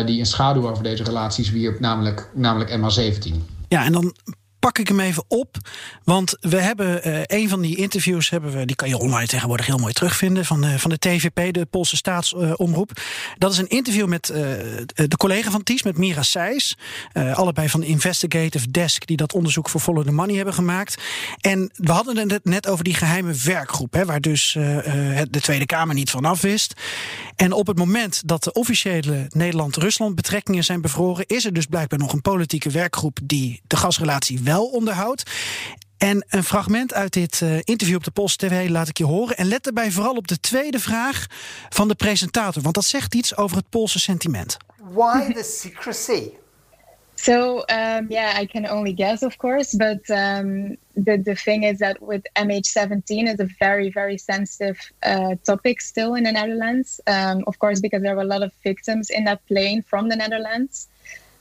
Speaker 8: die een schaduw over deze relaties wierp, namelijk, namelijk MH17.
Speaker 2: Ja, en dan pak ik hem even op. Want we hebben uh, een van die interviews, hebben we, die kan je online tegenwoordig heel mooi terugvinden, van, uh, van de TVP, de Poolse staatsomroep. Dat is een interview met de collega van Ties, met Mira Seijs. allebei van de Investigative Desk, die dat onderzoek voor Follow the Money hebben gemaakt. En we hadden het net over die geheime werkgroep, hè, waar dus de Tweede Kamer niet van af wist. En op het moment dat de officiële Nederland-Rusland betrekkingen zijn bevroren, is er dus blijkbaar nog een politieke werkgroep die de gasrelatie wel onderhoudt. En een fragment uit dit uh, interview op de Post TV laat ik je horen. En let daarbij vooral op de tweede vraag van de presentator, want dat zegt iets over het Poolse sentiment.
Speaker 9: Why the secrecy?
Speaker 10: So um, yeah, I can only guess, of course, but um, the the thing is that with MH17 is a very very sensitive uh, topic still in the Netherlands. Um, of course, because there were a lot of victims in that plane from the Netherlands.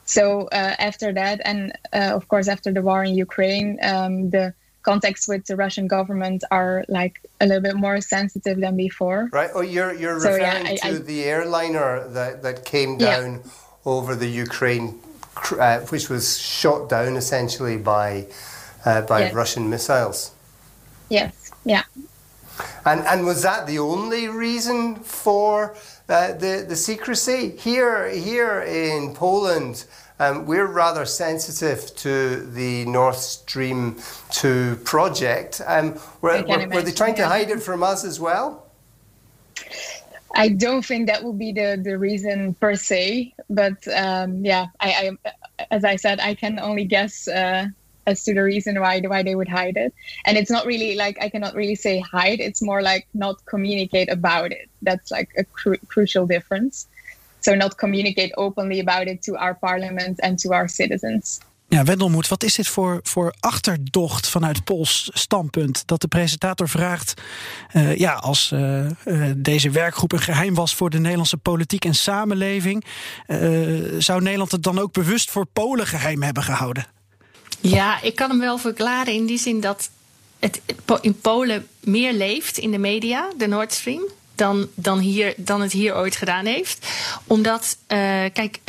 Speaker 10: So uh, after that, and uh, of course after the war in Ukraine, um, the contacts with the Russian government are like a little bit more sensitive than before.
Speaker 9: Right. Oh, you're you're so, referring yeah, I, to I, the airliner that that came down yeah. over the Ukraine, uh, which was shot down essentially by uh, by yes. Russian missiles.
Speaker 10: Yes. Yeah.
Speaker 9: And and was that the only reason for uh, the the secrecy here here in Poland? Um, we're rather sensitive to the Nord Stream 2 project. Um, were, were, were, they trying to hide it from us as well?
Speaker 10: I don't think that would be the, the reason per se, but um, yeah, I, I, as I said, I can only guess uh, as to the reason why why they would hide it. And it's not really like I cannot really say hide. It's more like not communicate about it. That's like a cru- crucial difference. So not communicate openly about it to our parliament and to our citizens.
Speaker 2: Ja, Wendelmoed, wat is dit voor, voor achterdocht vanuit Pools standpunt? Dat de presentator vraagt: uh, ja, als uh, uh, deze werkgroep een geheim was voor de Nederlandse politiek en samenleving, zou Nederland het dan ook bewust voor Polen geheim hebben gehouden?
Speaker 6: Ja, ik kan hem wel verklaren in die zin dat het in Polen meer leeft in de media, de Nord Stream, dan, dan, hier, dan het hier ooit gedaan heeft. Omdat, uh, kijk,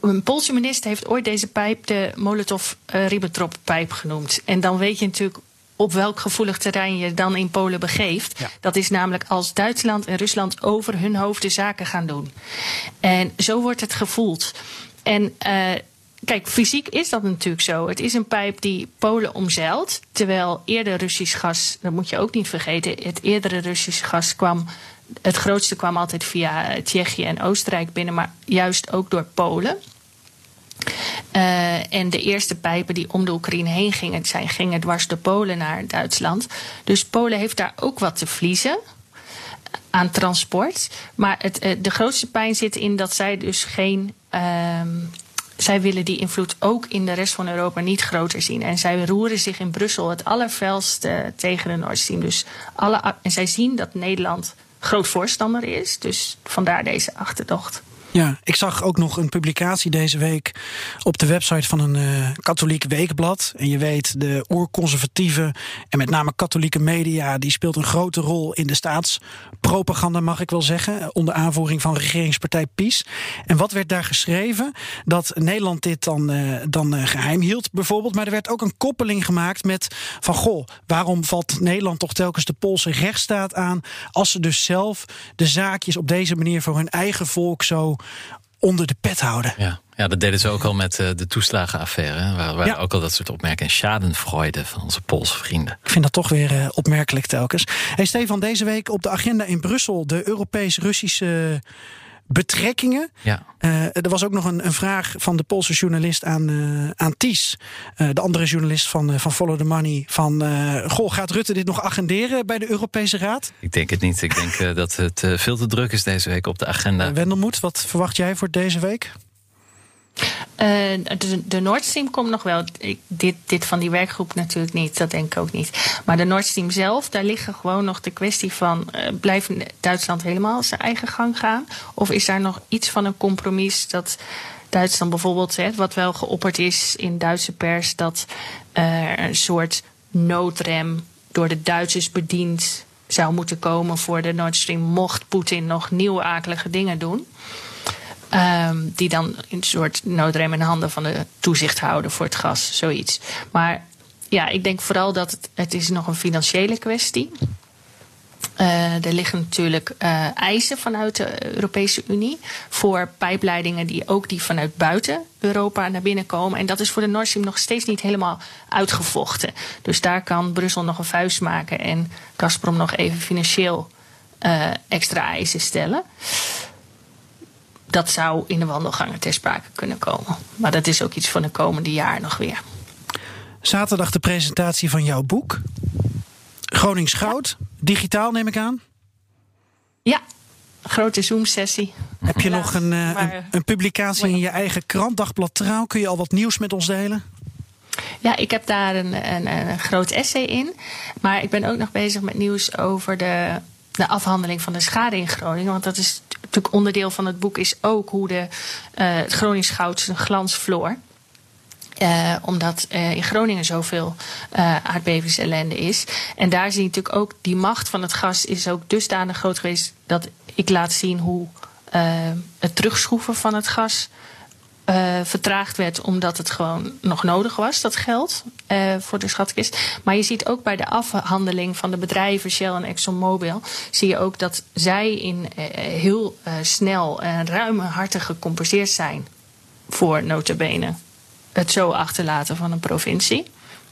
Speaker 6: een Poolse minister heeft ooit deze pijp de Molotov-Ribbentrop-pijp genoemd. En dan weet je natuurlijk op welk gevoelig terrein je dan in Polen begeeft. Ja. Dat is namelijk als Duitsland en Rusland over hun hoofden zaken gaan doen. En zo wordt het gevoeld. En uh, Kijk, fysiek is dat natuurlijk zo. Het is een pijp die Polen omzeilt. Terwijl eerder Russisch gas, dat moet je ook niet vergeten, het eerdere Russisch gas kwam. Het grootste kwam altijd via Tsjechië en Oostenrijk binnen, maar juist ook door Polen. Uh, en de eerste pijpen die om de Oekraïne heen gingen, zijn, gingen dwars de Polen naar Duitsland. Dus Polen heeft daar ook wat te verliezen aan transport. Maar het, eh, de grootste pijn zit in dat zij dus geen uh, zij willen die invloed ook in de rest van Europa niet groter zien. En zij roeren zich in Brussel het allerfelst uh, tegen de Nord Stream. Dus alle, en zij zien dat Nederland groot voorstander is. Dus vandaar deze achterdocht.
Speaker 2: Ja, ik zag ook nog een publicatie deze week op de website van een uh, katholiek weekblad. En je weet, de oerconservatieve en met name katholieke media... die speelt een grote rol in de staatspropaganda, mag ik wel zeggen... onder aanvoering van regeringspartij PiS. En wat werd daar geschreven? Dat Nederland dit dan, uh, dan uh, geheim hield bijvoorbeeld. Maar er werd ook een koppeling gemaakt met van... goh, waarom valt Nederland toch telkens de Poolse rechtsstaat aan... als ze dus zelf de zaakjes op deze manier voor hun eigen volk zo onder de pet houden.
Speaker 3: Ja, ja dat deden ze ook al met uh, de toeslagenaffaire. Waar, waar ja. ook al dat soort opmerkingen. Schadenfreude van onze Poolse vrienden.
Speaker 2: Ik vind dat toch weer uh, opmerkelijk telkens. Hey Stefan, deze week op de agenda in Brussel... de Europees-Russische betrekkingen. Ja. Uh, er was ook nog een, een, vraag van de Poolse journalist aan, uh, aan Ties. Uh, de andere journalist van, van Follow the Money. Van, goh, gaat Rutte dit nog agenderen bij de Europese Raad?
Speaker 3: Ik denk het niet. Ik denk dat het veel te druk is deze week op de agenda.
Speaker 2: Wendelmoed, wat verwacht jij voor deze week?
Speaker 6: Uh, de, de Nord Stream komt nog wel. Dit, dit van die werkgroep natuurlijk niet. Dat denk ik ook niet. Maar de Nord Stream zelf, daar liggen gewoon nog de kwestie van... Uh, blijft Duitsland helemaal zijn eigen gang gaan? Of is daar nog iets van een compromis dat Duitsland bijvoorbeeld... Hè, wat wel geopperd is in Duitse pers... dat er een soort noodrem door de Duitsers bediend zou moeten komen voor de Nord Stream... mocht Poetin nog nieuwe akelige dingen doen... Um, die dan een soort noodrem in handen van de toezichthouder voor het gas, zoiets. Maar ja, ik denk vooral dat het, het is nog een financiële kwestie is. er liggen natuurlijk uh, eisen vanuit de Europese Unie voor pijpleidingen die ook die vanuit buiten Europa naar binnen komen. En dat is voor de Nord Stream nog steeds niet helemaal uitgevochten. Dus daar kan Brussel nog een vuist maken en Gazprom nog even financieel uh, extra eisen stellen. Dat zou in de wandelgangen ter sprake kunnen komen. Maar dat is ook iets voor de komende jaar nog weer.
Speaker 2: Zaterdag de presentatie van jouw boek. Gronings Goud. Digitaal neem ik aan?
Speaker 6: Ja, grote Zoom-sessie.
Speaker 2: Heb je nog een, uh, maar, een, een, publicatie in je eigen krant, Dagblad Trouw? Kun je al wat nieuws met ons delen?
Speaker 6: Ja, ik heb daar een, een, een groot essay in. Maar ik ben ook nog bezig met nieuws over de, de afhandeling van de schade in Groningen. Want dat is natuurlijk onderdeel van het boek, is ook hoe de, uh, het Gronings zijn glans verloor. Uh, omdat uh, in Groningen zoveel uh, aardbevingsellende is. En daar zie je natuurlijk ook die macht van het gas is ook dusdanig groot geweest dat ik laat zien hoe het terugschroeven van het gas vertraagd werd, omdat het gewoon nog nodig was, dat geld voor de schatkist. Maar je ziet ook bij de afhandeling van de bedrijven Shell en ExxonMobil, zie je ook dat zij in heel snel en ruimhartig gecompenseerd zijn voor notabene het zo achterlaten van een provincie.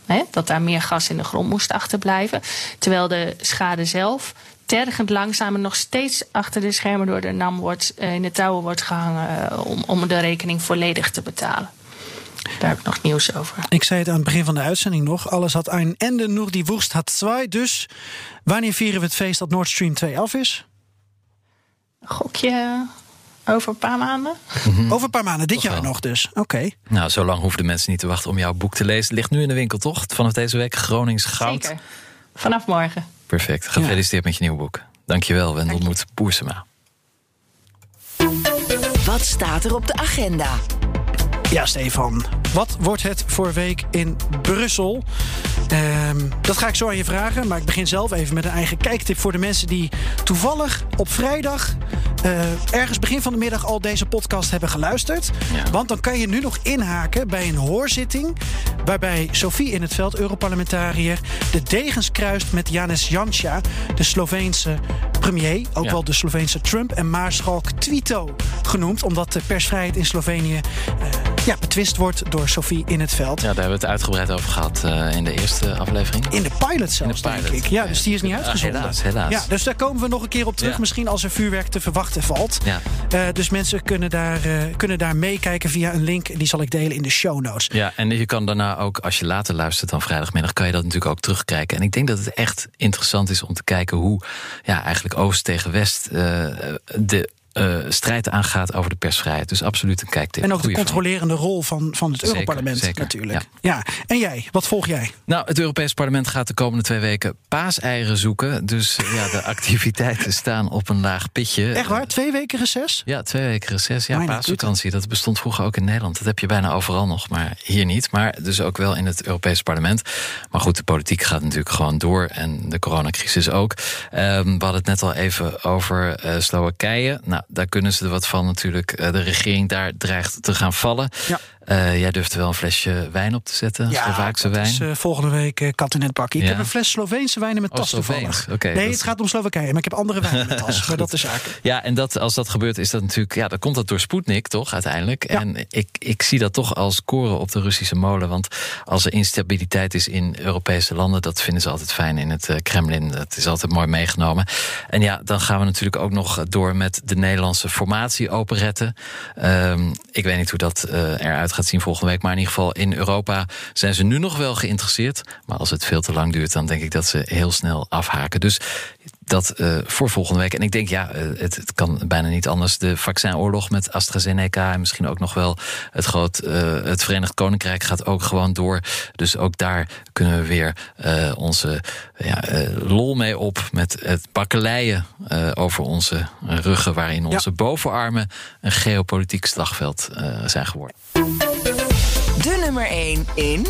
Speaker 6: Hè, dat daar meer gas in de grond moest achterblijven. Terwijl de schade zelf tergend langzaam en nog steeds achter de schermen door de NAM wordt, eh, in de touwen wordt gehangen uh, om, om de rekening volledig te betalen. Daar heb ik nog nieuws over.
Speaker 2: Ik zei het aan het begin van de uitzending nog. Alles had een ende, nog die woest had twee. Dus wanneer vieren we het feest dat Nord Stream 2 af is?
Speaker 6: Gokje over een paar maanden.
Speaker 2: Mm-hmm. Over een paar maanden, dit Toch jaar wel. nog dus. Oké. Okay.
Speaker 3: Nou, zo lang hoeven de mensen niet te wachten om jouw boek te lezen. Het ligt nu in de winkel, toch? Vanaf deze week Gronings Goud.
Speaker 6: Zeker. Vanaf morgen.
Speaker 3: Perfect. Gefeliciteerd ja. met je nieuwe boek. Dankjewel, Wendel Dank Moed Boersema.
Speaker 1: Wat staat er op de agenda?
Speaker 2: Ja, Stefan. Wat wordt het voor week in Brussel? Um, dat ga ik zo aan je vragen. Maar ik begin zelf even met een eigen kijktip voor de mensen die toevallig op vrijdag. Uh, ergens begin van de middag al deze podcast hebben geluisterd. Ja. Want dan kan je nu nog inhaken bij een hoorzitting. Waarbij Sophie in het veld, Europarlementariër, de degens kruist met Janis Janša, de Sloveense premier. Ook ja. wel de Sloveense Trump. En Maarschalk Twito genoemd. Omdat de persvrijheid in Slovenië. Uh, ja, betwist wordt door Sophie in het veld.
Speaker 3: Ja, daar hebben we het uitgebreid over gehad uh, in de eerste aflevering.
Speaker 2: In de pilot zelfs, in de pilot. denk ik. Ja, dus die is niet uitgezonden.
Speaker 3: Uh, helaas, helaas.
Speaker 2: Ja, dus daar komen we nog een keer op terug. Ja. Misschien als er vuurwerk te verwachten valt.
Speaker 3: Ja.
Speaker 2: Uh, dus mensen kunnen daar, kunnen daar meekijken via een link. Die zal ik delen in de show notes.
Speaker 3: Ja, en je kan daarna ook, als je later luistert dan vrijdagmiddag... kan je dat natuurlijk ook terugkijken. En ik denk dat het echt interessant is om te kijken hoe... ja, eigenlijk Oost tegen West de uh, strijd aangaat over de persvrijheid. Dus absoluut een kijktip.
Speaker 2: En ook de controlerende rol van, van het Europarlement natuurlijk. Ja. ja. En jij, wat volg jij?
Speaker 3: Nou, het Europees Parlement gaat de komende twee weken paaseieren zoeken. Dus ja, de activiteiten staan op een laag pitje.
Speaker 2: Echt waar? Twee weken reces?
Speaker 3: Ja, twee weken reces. Ja, paasvakantie. Dat bestond vroeger ook in Nederland. Dat heb je bijna overal nog, maar hier niet. Maar dus ook wel in het Europees Parlement. Maar goed, de politiek gaat natuurlijk gewoon door. En de coronacrisis ook. Um, we hadden het net al even over uh, Slowakije. Nou, daar kunnen ze er wat van natuurlijk. De regering daar dreigt te gaan vallen. Ja. Uh, jij durft er wel een flesje wijn op te zetten,
Speaker 2: ja,
Speaker 3: Slovaakse wijn.
Speaker 2: Is, uh, volgende week uh, kat in het bakje. Ik ja. heb een fles Sloveense wijn in mijn tas
Speaker 3: oh,
Speaker 2: toevallig.
Speaker 3: Okay,
Speaker 2: nee, het gaat om Slowakije, maar ik heb andere wijn in mijn tas. maar dat is zaak.
Speaker 3: Ja, en dat, als dat gebeurt, is dat natuurlijk. Ja, dan komt dat door Sputnik, toch, uiteindelijk. Ja. En ik, ik zie dat toch als koren op de Russische molen. Want als er instabiliteit is in Europese landen, dat vinden ze altijd fijn in het Kremlin. Dat is altijd mooi meegenomen. En ja, dan gaan we natuurlijk ook nog door met de Nederlandse formatie-operetten. Um, ik weet niet hoe dat eruit gaat zien volgende week. Maar in ieder geval in Europa zijn ze nu nog wel geïnteresseerd. Maar als het veel te lang duurt, dan denk ik dat ze heel snel afhaken. Dus dat uh, voor volgende week. En ik denk, ja, het, het, kan bijna niet anders. De vaccinoorlog met AstraZeneca en misschien ook nog wel het groot, uh, het Verenigd Koninkrijk gaat ook gewoon door. Dus ook daar kunnen we weer uh, onze ja, lol mee op met het bakkeleien over onze ruggen, waarin onze ja. bovenarmen een geopolitiek slagveld zijn geworden.
Speaker 1: De nummer 1 in.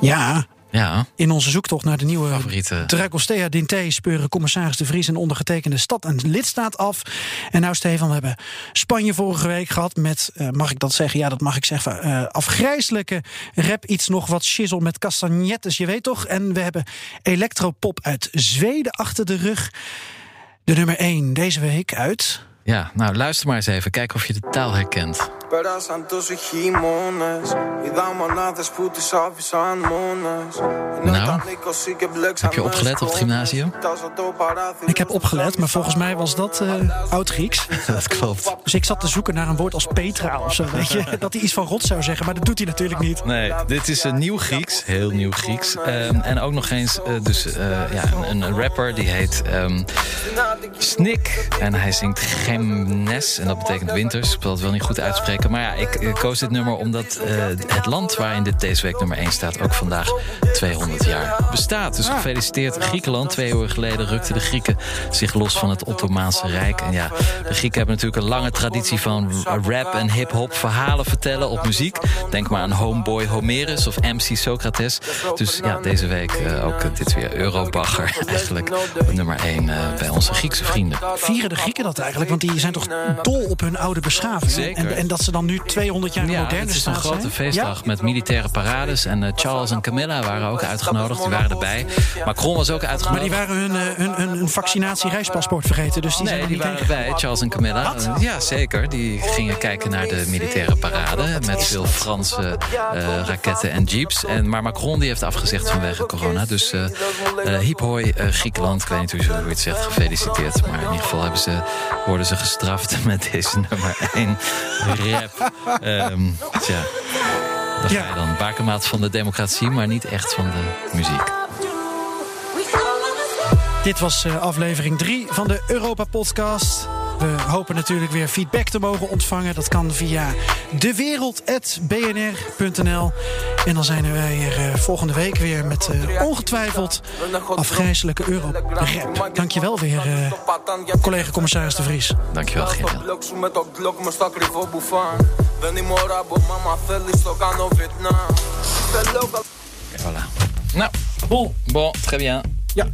Speaker 2: Ja,
Speaker 3: Ja.
Speaker 2: In onze zoektocht naar de nieuwe
Speaker 3: Favoriete.
Speaker 2: Dragostea Dinté speuren commissaris De Vries en ondergetekende stad en lidstaat af. En nou Stefan, we hebben Spanje vorige week gehad met, eh, mag ik dat zeggen? Ja, dat mag ik zeggen. eh, afgrijzelijke rap, iets nog wat shizzle met castagnettes, je weet toch? En we hebben electropop uit Zweden achter de rug. De nummer 1 deze week uit...
Speaker 3: Ja, nou luister maar eens even. Kijken of je de taal herkent.
Speaker 11: Πέρασαν τόσοι χειμώνες Είδα μονάδες που τις άφησαν μόνες
Speaker 3: Nou, heb je opgelet op het gymnasium?
Speaker 2: Ik heb opgelet, maar volgens mij was dat eh, Oud-Grieks.
Speaker 3: Dat klopt.
Speaker 2: Dus ik zat te zoeken naar een woord als Petra of zo, weet je. Dat hij iets van rot zou zeggen, maar dat doet hij natuurlijk niet.
Speaker 3: Nee, dit is een nieuw Grieks, heel nieuw Grieks. Ehm, en ook nog eens eh, dus, eh, ja, een, een rapper die heet ehm, Snik. En hij zingt Gemnes, en dat betekent winters. Ik wil het wel niet goed uitspreken. Maar ja, ik eh, koos dit nummer omdat eh, het land waarin dit deze week nummer 1 staat... ook vandaag 200 jaar bestaat. Dus gefeliciteerd Griekenland. Twee eeuwen geleden rukten de Grieken zich los van het Ottomaanse Rijk. En ja, de Grieken hebben natuurlijk een lange traditie van rap en hip-hop verhalen vertellen op muziek. Denk maar aan Homeboy Homerus of MC Socrates. Dus ja, deze week eh, ook dit weer Eurobagger. Eigenlijk nummer 1 bij onze Griekse vrienden.
Speaker 2: Vieren de Grieken dat eigenlijk? Want die zijn toch dol op hun oude beschaving?
Speaker 3: Zeker.
Speaker 2: En, en dat ze dan nu 200 jaar
Speaker 3: Ja,
Speaker 2: moderne
Speaker 3: het is een grote feestdag met militaire parades. En eh, Charles en Camilla waren ook uitgenodigd. Die waren erbij. Macron was ook
Speaker 2: Maar
Speaker 3: uitgenodigd.
Speaker 2: die waren hun, eh, hun, hun, hun vaccinatie-reispaspoort vergeten. Dus die zijn
Speaker 3: Nee, die
Speaker 2: niet
Speaker 3: waren erbij, Charles en Camilla. Eh, Ja, zeker. Die gingen kijken naar de militaire parade. Met veel Franse raketten en jeeps. En, maar Macron die heeft afgezegd vanwege corona. Dus hoi eh, Griekenland. Ik weet niet hoe je hoe je het zegt, gefeliciteerd. Maar in ieder geval hebben ze, worden ze gestraft met deze nummer 1 Ehm tja, daar ga je dan. Bakermaat van de democratie, maar niet echt van de muziek.
Speaker 2: Dit was eh, aflevering 3 van de Europa-podcast. We hopen natuurlijk weer feedback te mogen ontvangen. Dat kan via dewereld.bnr.nl. En dan zijn wij er eh, volgende week weer met eh, ongetwijfeld afgrijzelijke Euro-rap. Dankjewel weer, eh, collega-commissaris De Vries.
Speaker 3: Dankjewel, Gerrit. Voilà. Nou, bon, bon, très bien.
Speaker 2: Ja.